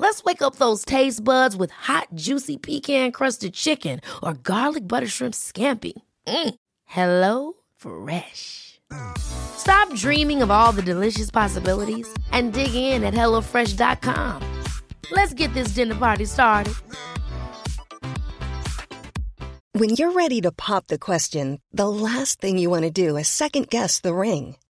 Let's wake up those taste buds with hot, juicy pecan crusted chicken or garlic butter shrimp scampi. Mm. Hello Fresh. Stop dreaming of all the delicious possibilities and dig in at HelloFresh.com. Let's get this dinner party started. When you're ready to pop the question, the last thing you want to do is second guess the ring.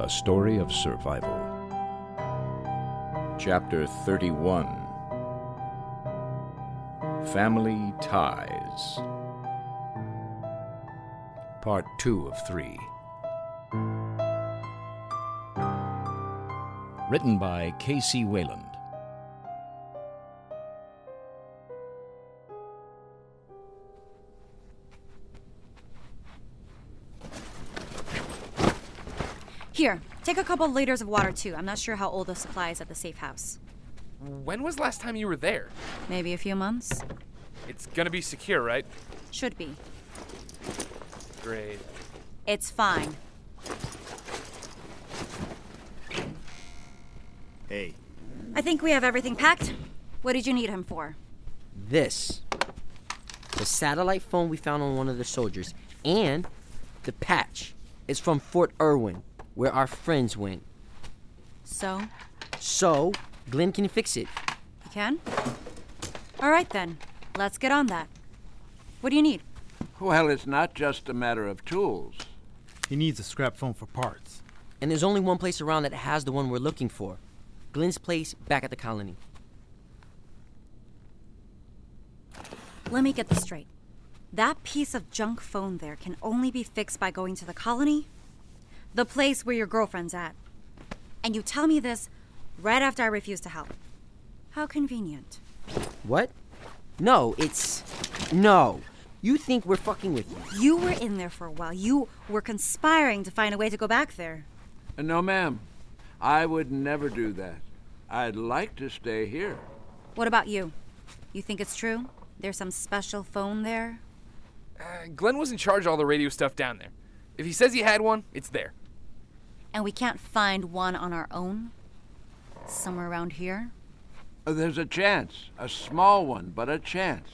A Story of Survival. Chapter 31 Family Ties. Part 2 of 3. Written by K.C. Wayland. Here, take a couple liters of water too. I'm not sure how old the supply is at the safe house. When was last time you were there? Maybe a few months? It's gonna be secure, right? Should be. Great. It's fine. Hey, I think we have everything packed. What did you need him for? This. The satellite phone we found on one of the soldiers. And the patch. It's from Fort Irwin, where our friends went. So? So, Glenn can fix it. You can? All right then. Let's get on that. What do you need? Well, it's not just a matter of tools. he needs a scrap phone for parts. And there's only one place around that has the one we're looking for Glenn's place back at the colony. Let me get this straight. That piece of junk phone there can only be fixed by going to the colony? The place where your girlfriend's at. And you tell me this right after I refuse to help. How convenient. What? No, it's. No. You think we're fucking with you. You were in there for a while. You were conspiring to find a way to go back there. Uh, No, ma'am. I would never do that. I'd like to stay here. What about you? You think it's true? There's some special phone there? Uh, Glenn was in charge of all the radio stuff down there. If he says he had one, it's there. And we can't find one on our own? Somewhere around here? Uh, There's a chance, a small one, but a chance.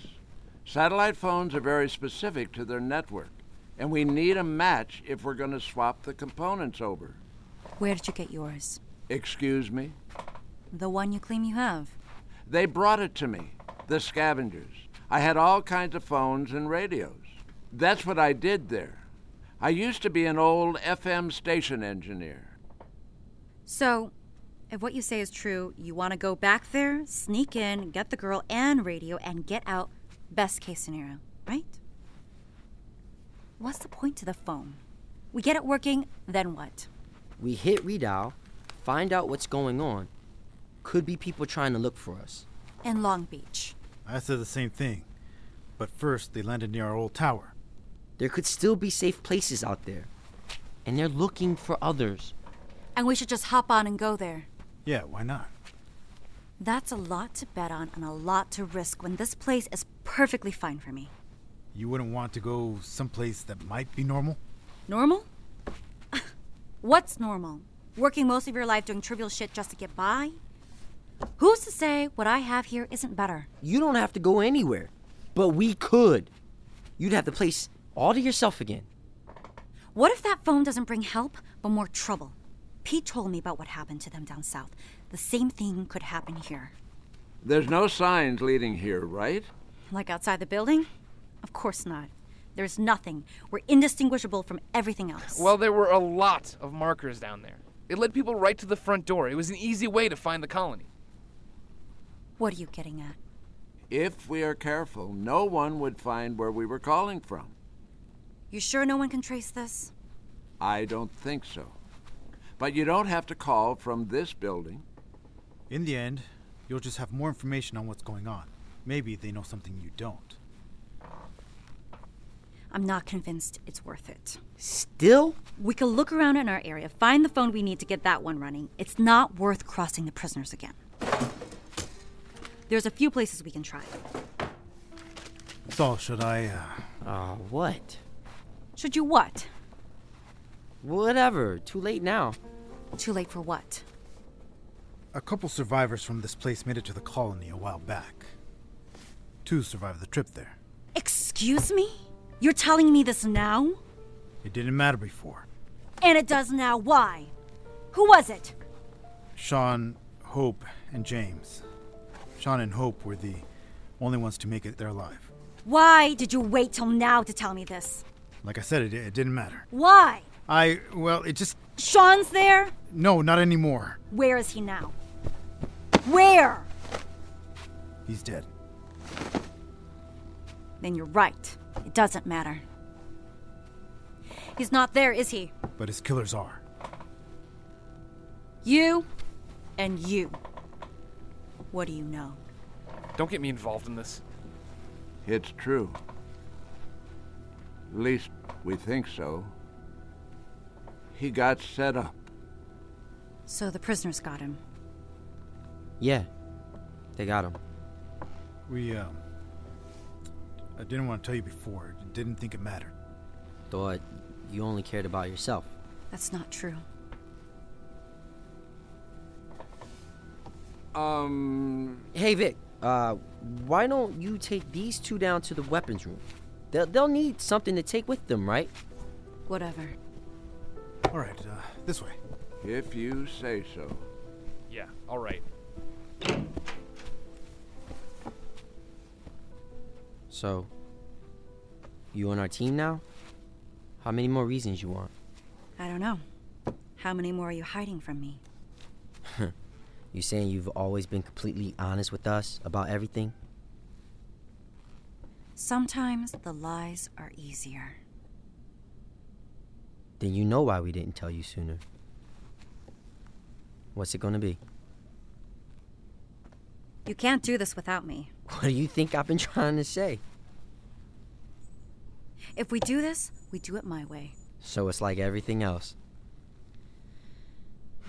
Satellite phones are very specific to their network, and we need a match if we're going to swap the components over. Where did you get yours? Excuse me? The one you claim you have. They brought it to me, the scavengers. I had all kinds of phones and radios. That's what I did there. I used to be an old FM station engineer. So, if what you say is true, you want to go back there, sneak in, get the girl and radio, and get out, best case scenario, right? What's the point to the phone? We get it working, then what? We hit redial, find out what's going on. Could be people trying to look for us. In Long Beach. I said the same thing. But first, they landed near our old tower. There could still be safe places out there. And they're looking for others. And we should just hop on and go there. Yeah, why not? That's a lot to bet on and a lot to risk when this place is perfectly fine for me. You wouldn't want to go someplace that might be normal? Normal? What's normal? Working most of your life doing trivial shit just to get by? Who's to say what I have here isn't better? You don't have to go anywhere. But we could. You'd have the place all to yourself again. What if that phone doesn't bring help, but more trouble? Pete told me about what happened to them down south. The same thing could happen here. There's no signs leading here, right? Like outside the building? Of course not. There's nothing. We're indistinguishable from everything else. Well, there were a lot of markers down there. It led people right to the front door. It was an easy way to find the colony. What are you getting at? If we are careful, no one would find where we were calling from. You sure no one can trace this? I don't think so. But you don't have to call from this building. In the end, you'll just have more information on what's going on. Maybe they know something you don't. I'm not convinced it's worth it. Still? We could look around in our area, find the phone we need to get that one running. It's not worth crossing the prisoners again. There's a few places we can try. So, should I, uh. Uh, what? Should you what? Whatever. Too late now. Too late for what? A couple survivors from this place made it to the colony a while back. Two survived the trip there. Excuse me? You're telling me this now? It didn't matter before. And it does now. Why? Who was it? Sean, Hope, and James. Sean and Hope were the only ones to make it there alive. Why did you wait till now to tell me this? Like I said, it, it didn't matter. Why? I, well, it just. Sean's there? No, not anymore. Where is he now? Where? He's dead. Then you're right. It doesn't matter. He's not there, is he? But his killers are. You and you. What do you know? Don't get me involved in this. It's true. At least we think so. He got set up. So the prisoners got him. Yeah. They got him. We, um. I didn't want to tell you before. Didn't think it mattered. Thought you only cared about yourself. That's not true. Um. Hey, Vic. Uh, why don't you take these two down to the weapons room? They'll, they'll need something to take with them, right? Whatever. All right, uh, this way. If you say so. Yeah, all right. So, you on our team now? How many more reasons you want? I don't know. How many more are you hiding from me? you saying you've always been completely honest with us about everything? Sometimes the lies are easier. Then you know why we didn't tell you sooner. What's it gonna be? You can't do this without me. What do you think I've been trying to say? If we do this, we do it my way. So it's like everything else.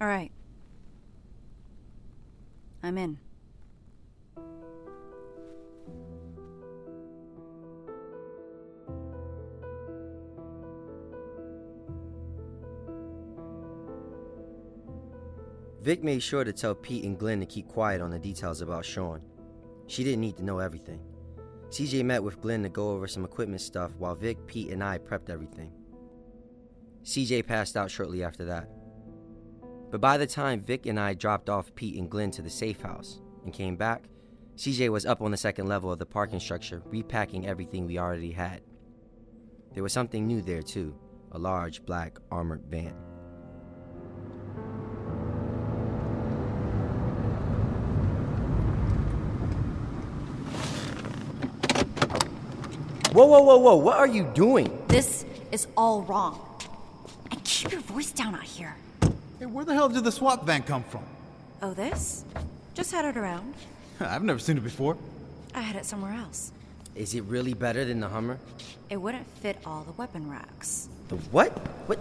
All right. I'm in. Vic made sure to tell Pete and Glenn to keep quiet on the details about Sean. She didn't need to know everything. CJ met with Glenn to go over some equipment stuff while Vic, Pete, and I prepped everything. CJ passed out shortly after that. But by the time Vic and I dropped off Pete and Glenn to the safe house and came back, CJ was up on the second level of the parking structure, repacking everything we already had. There was something new there, too a large black armored van. Whoa, whoa, whoa, whoa, what are you doing? This is all wrong. And keep your voice down out here. Hey, where the hell did the SWAT van come from? Oh, this? Just had it around. I've never seen it before. I had it somewhere else. Is it really better than the Hummer? It wouldn't fit all the weapon racks. The what? What?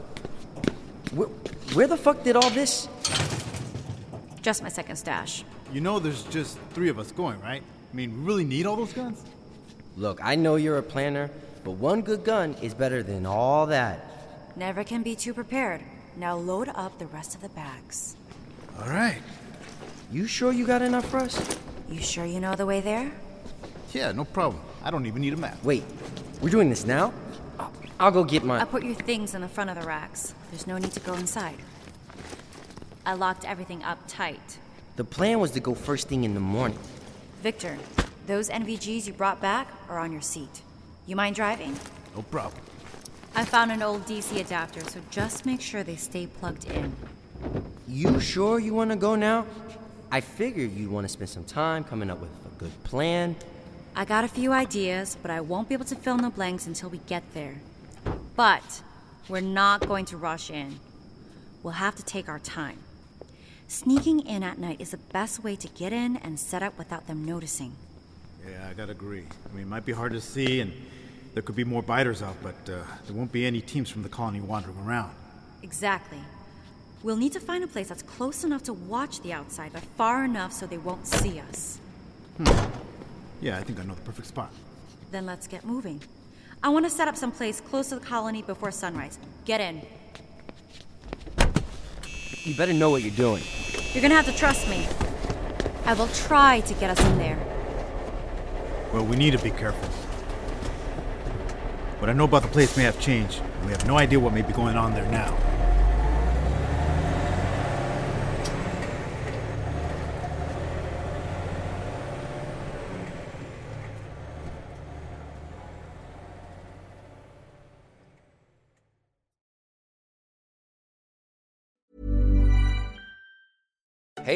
Where, where the fuck did all this? Just my second stash. You know there's just three of us going, right? I mean, we really need all those guns? Look, I know you're a planner, but one good gun is better than all that. Never can be too prepared. Now load up the rest of the bags. All right. You sure you got enough for us? You sure you know the way there? Yeah, no problem. I don't even need a map. Wait, we're doing this now? I'll go get my. I put your things in the front of the racks. There's no need to go inside. I locked everything up tight. The plan was to go first thing in the morning. Victor, those NVGs you brought back are on your seat. You mind driving? No problem. I found an old DC adapter, so just make sure they stay plugged in. You sure you want to go now? I figured you'd want to spend some time coming up with a good plan. I got a few ideas, but I won't be able to fill in the blanks until we get there. But we're not going to rush in. We'll have to take our time. Sneaking in at night is the best way to get in and set up without them noticing. Yeah, I gotta agree. I mean, it might be hard to see, and there could be more biters out, but uh, there won't be any teams from the colony wandering around. Exactly. We'll need to find a place that's close enough to watch the outside, but far enough so they won't see us. Hmm. Yeah, I think I know the perfect spot. Then let's get moving. I want to set up some place close to the colony before sunrise. Get in. You better know what you're doing. You're gonna have to trust me. I will try to get us in there. Well, we need to be careful. What I know about the place may have changed, and we have no idea what may be going on there now.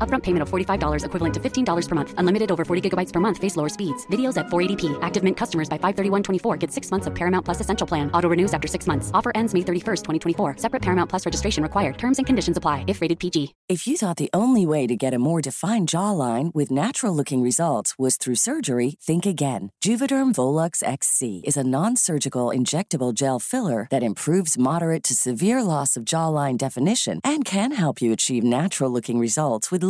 Upfront payment of $45 equivalent to $15 per month. Unlimited over 40 gigabytes per month. Face lower speeds. Videos at 480p. Active Mint customers by 531.24 get six months of Paramount Plus Essential Plan. Auto renews after six months. Offer ends May 31st, 2024. Separate Paramount Plus registration required. Terms and conditions apply if rated PG. If you thought the only way to get a more defined jawline with natural looking results was through surgery, think again. Juvederm Volux XC is a non surgical injectable gel filler that improves moderate to severe loss of jawline definition and can help you achieve natural looking results with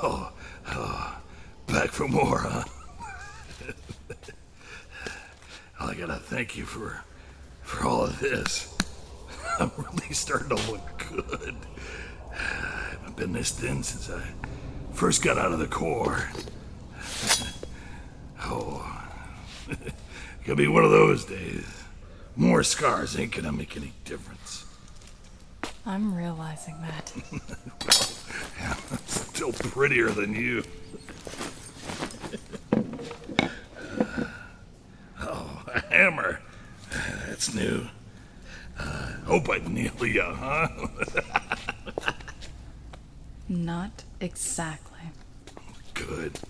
Oh, oh, back for more, huh? I gotta thank you for for all of this. I'm really starting to look good. I haven't been this thin since I first got out of the Corps. Oh, gonna be one of those days. More scars ain't gonna make any difference. I'm realizing that. I'm still prettier than you. oh, a hammer. That's new. Uh, hope I nail you, huh? Not exactly. Good.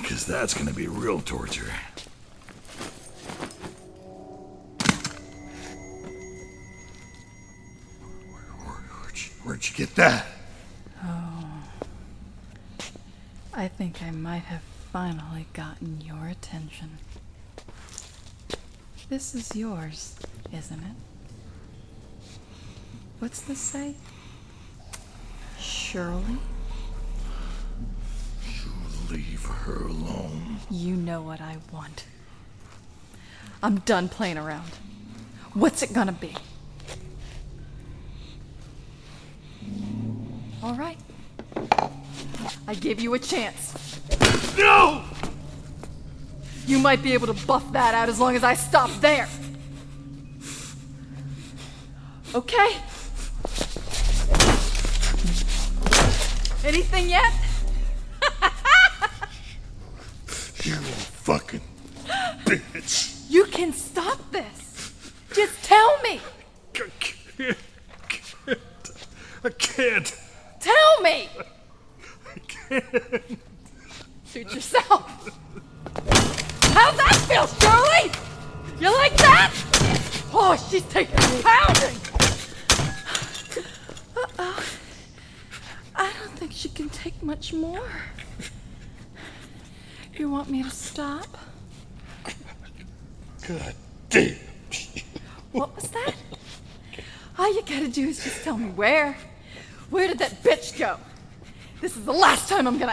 Because that's going to be real torture. Where'd you, where'd you get that? Oh. I think I might have finally gotten your attention. This is yours, isn't it? What's this say? Shirley? You leave her alone. You know what I want. I'm done playing around. What's it gonna be? All right. I gave you a chance. No! You might be able to buff that out as long as I stop there. Okay? Anything yet? You fucking bitch. You can stop this.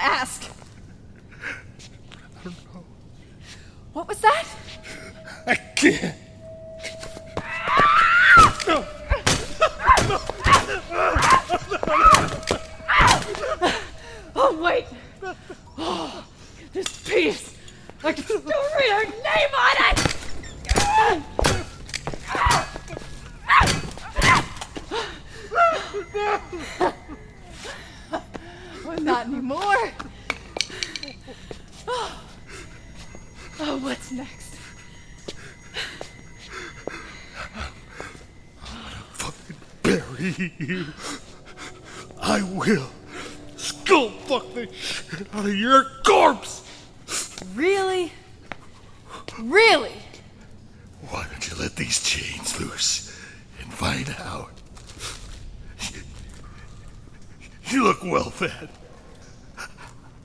Ask. I don't know. What was that? I can't. No. Oh, wait. Oh, this piece! I can still read her name on it! not anymore. Oh. oh, what's next? Fucking bury you. I will skull fuck the shit out of your corpse. Really? Really? Why don't you let these chains loose and find out? You look well fed.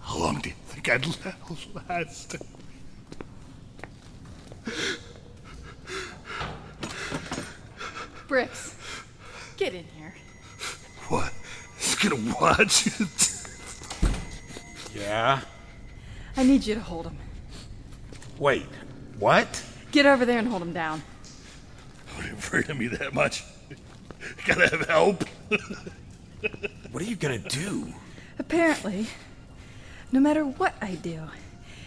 How long do you think I'd last? Bricks, get in here. What? He's gonna watch it? Yeah? I need you to hold him. Wait, what? Get over there and hold him down. Are you afraid of me that much? Gotta have help. What are you gonna do? Apparently, no matter what I do,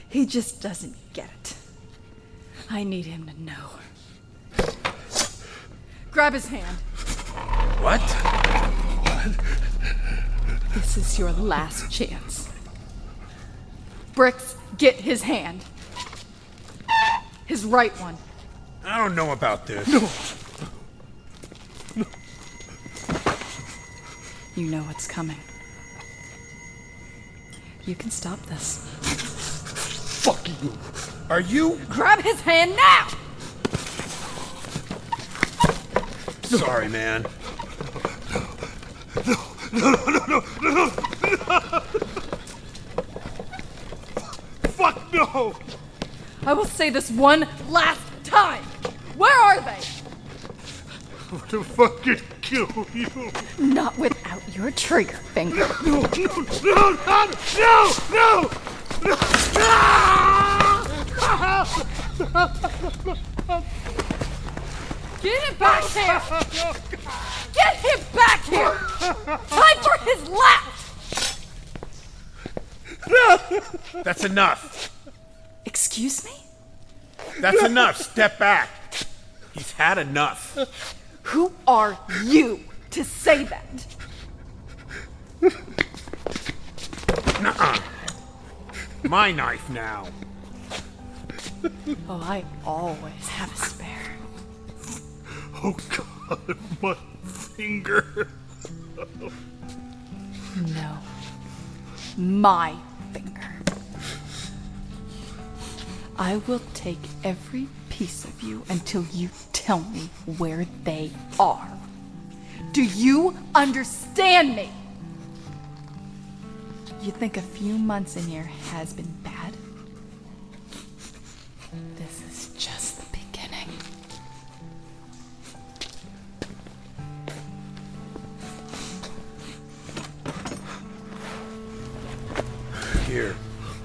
he just doesn't get it. I need him to know. Grab his hand. What? This is your last chance. Bricks, get his hand. His right one. I don't know about this. No. You know what's coming. You can stop this. Fuck you. Are you? Grab his hand now! Sorry, man. No, no, no, no, no, no. No! Fuck no. I will say this one last time. Where are they? I'm gonna fucking kill you. Not without your trigger finger. No, no, no, no, no, no, no. No, no. Get him back here! Get him back here! Time for his left! That's enough. Excuse me? That's enough. Step back. He's had enough. Who are you to say that? Nuh-uh. My knife now. Oh, I always have a spare. Oh God, my finger. No. My finger. I will take every piece of you until you tell me where they are. Do you understand me? You think a few months in here has been bad? This is just the beginning. Here,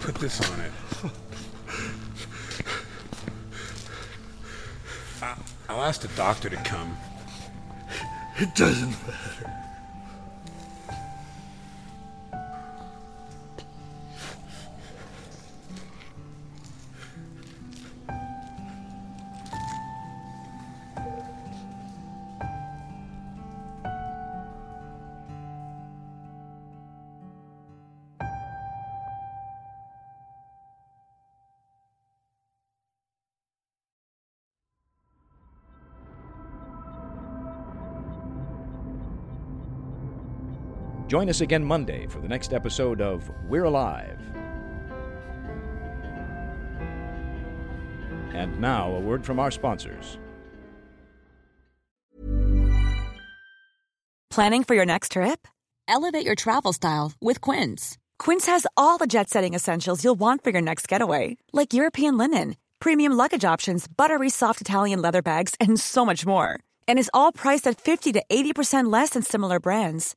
put this on it. I- I'll ask the doctor to come. It doesn't matter. Join us again Monday for the next episode of We're Alive. And now, a word from our sponsors. Planning for your next trip? Elevate your travel style with Quince. Quince has all the jet setting essentials you'll want for your next getaway, like European linen, premium luggage options, buttery soft Italian leather bags, and so much more. And is all priced at 50 to 80% less than similar brands.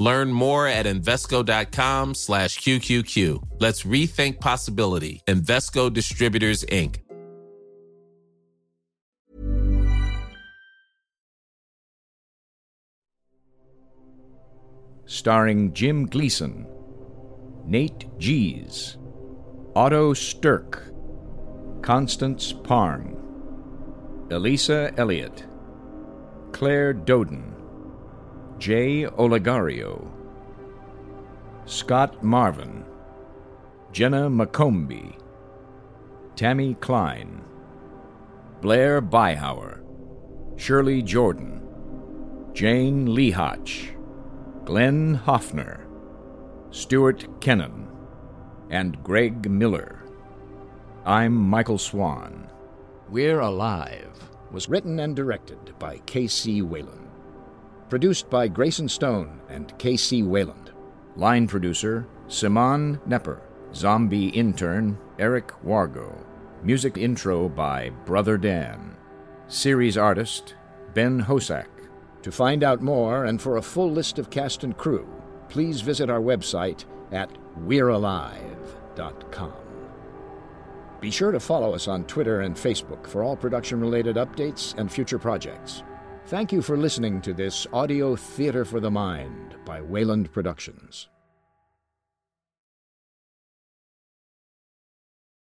Learn more at Invesco.com slash QQQ. Let's rethink possibility. Invesco Distributors, Inc. Starring Jim Gleason, Nate Gies, Otto Stirk, Constance Parng, Elisa Elliott, Claire Doden, Jay Olegario, Scott Marvin, Jenna McCombie, Tammy Klein, Blair Byhauer, Shirley Jordan, Jane Lehotch, Glenn Hoffner, Stuart Kennan, and Greg Miller. I'm Michael Swan. We're Alive was written and directed by K.C. Wayland. Produced by Grayson Stone and K.C. Wayland. Line producer Simon Nepper. Zombie intern Eric Wargo. Music intro by Brother Dan. Series artist Ben Hosak. To find out more and for a full list of cast and crew, please visit our website at we'realive.com. Be sure to follow us on Twitter and Facebook for all production related updates and future projects. Thank you for listening to this audio theater for the mind by Wayland Productions.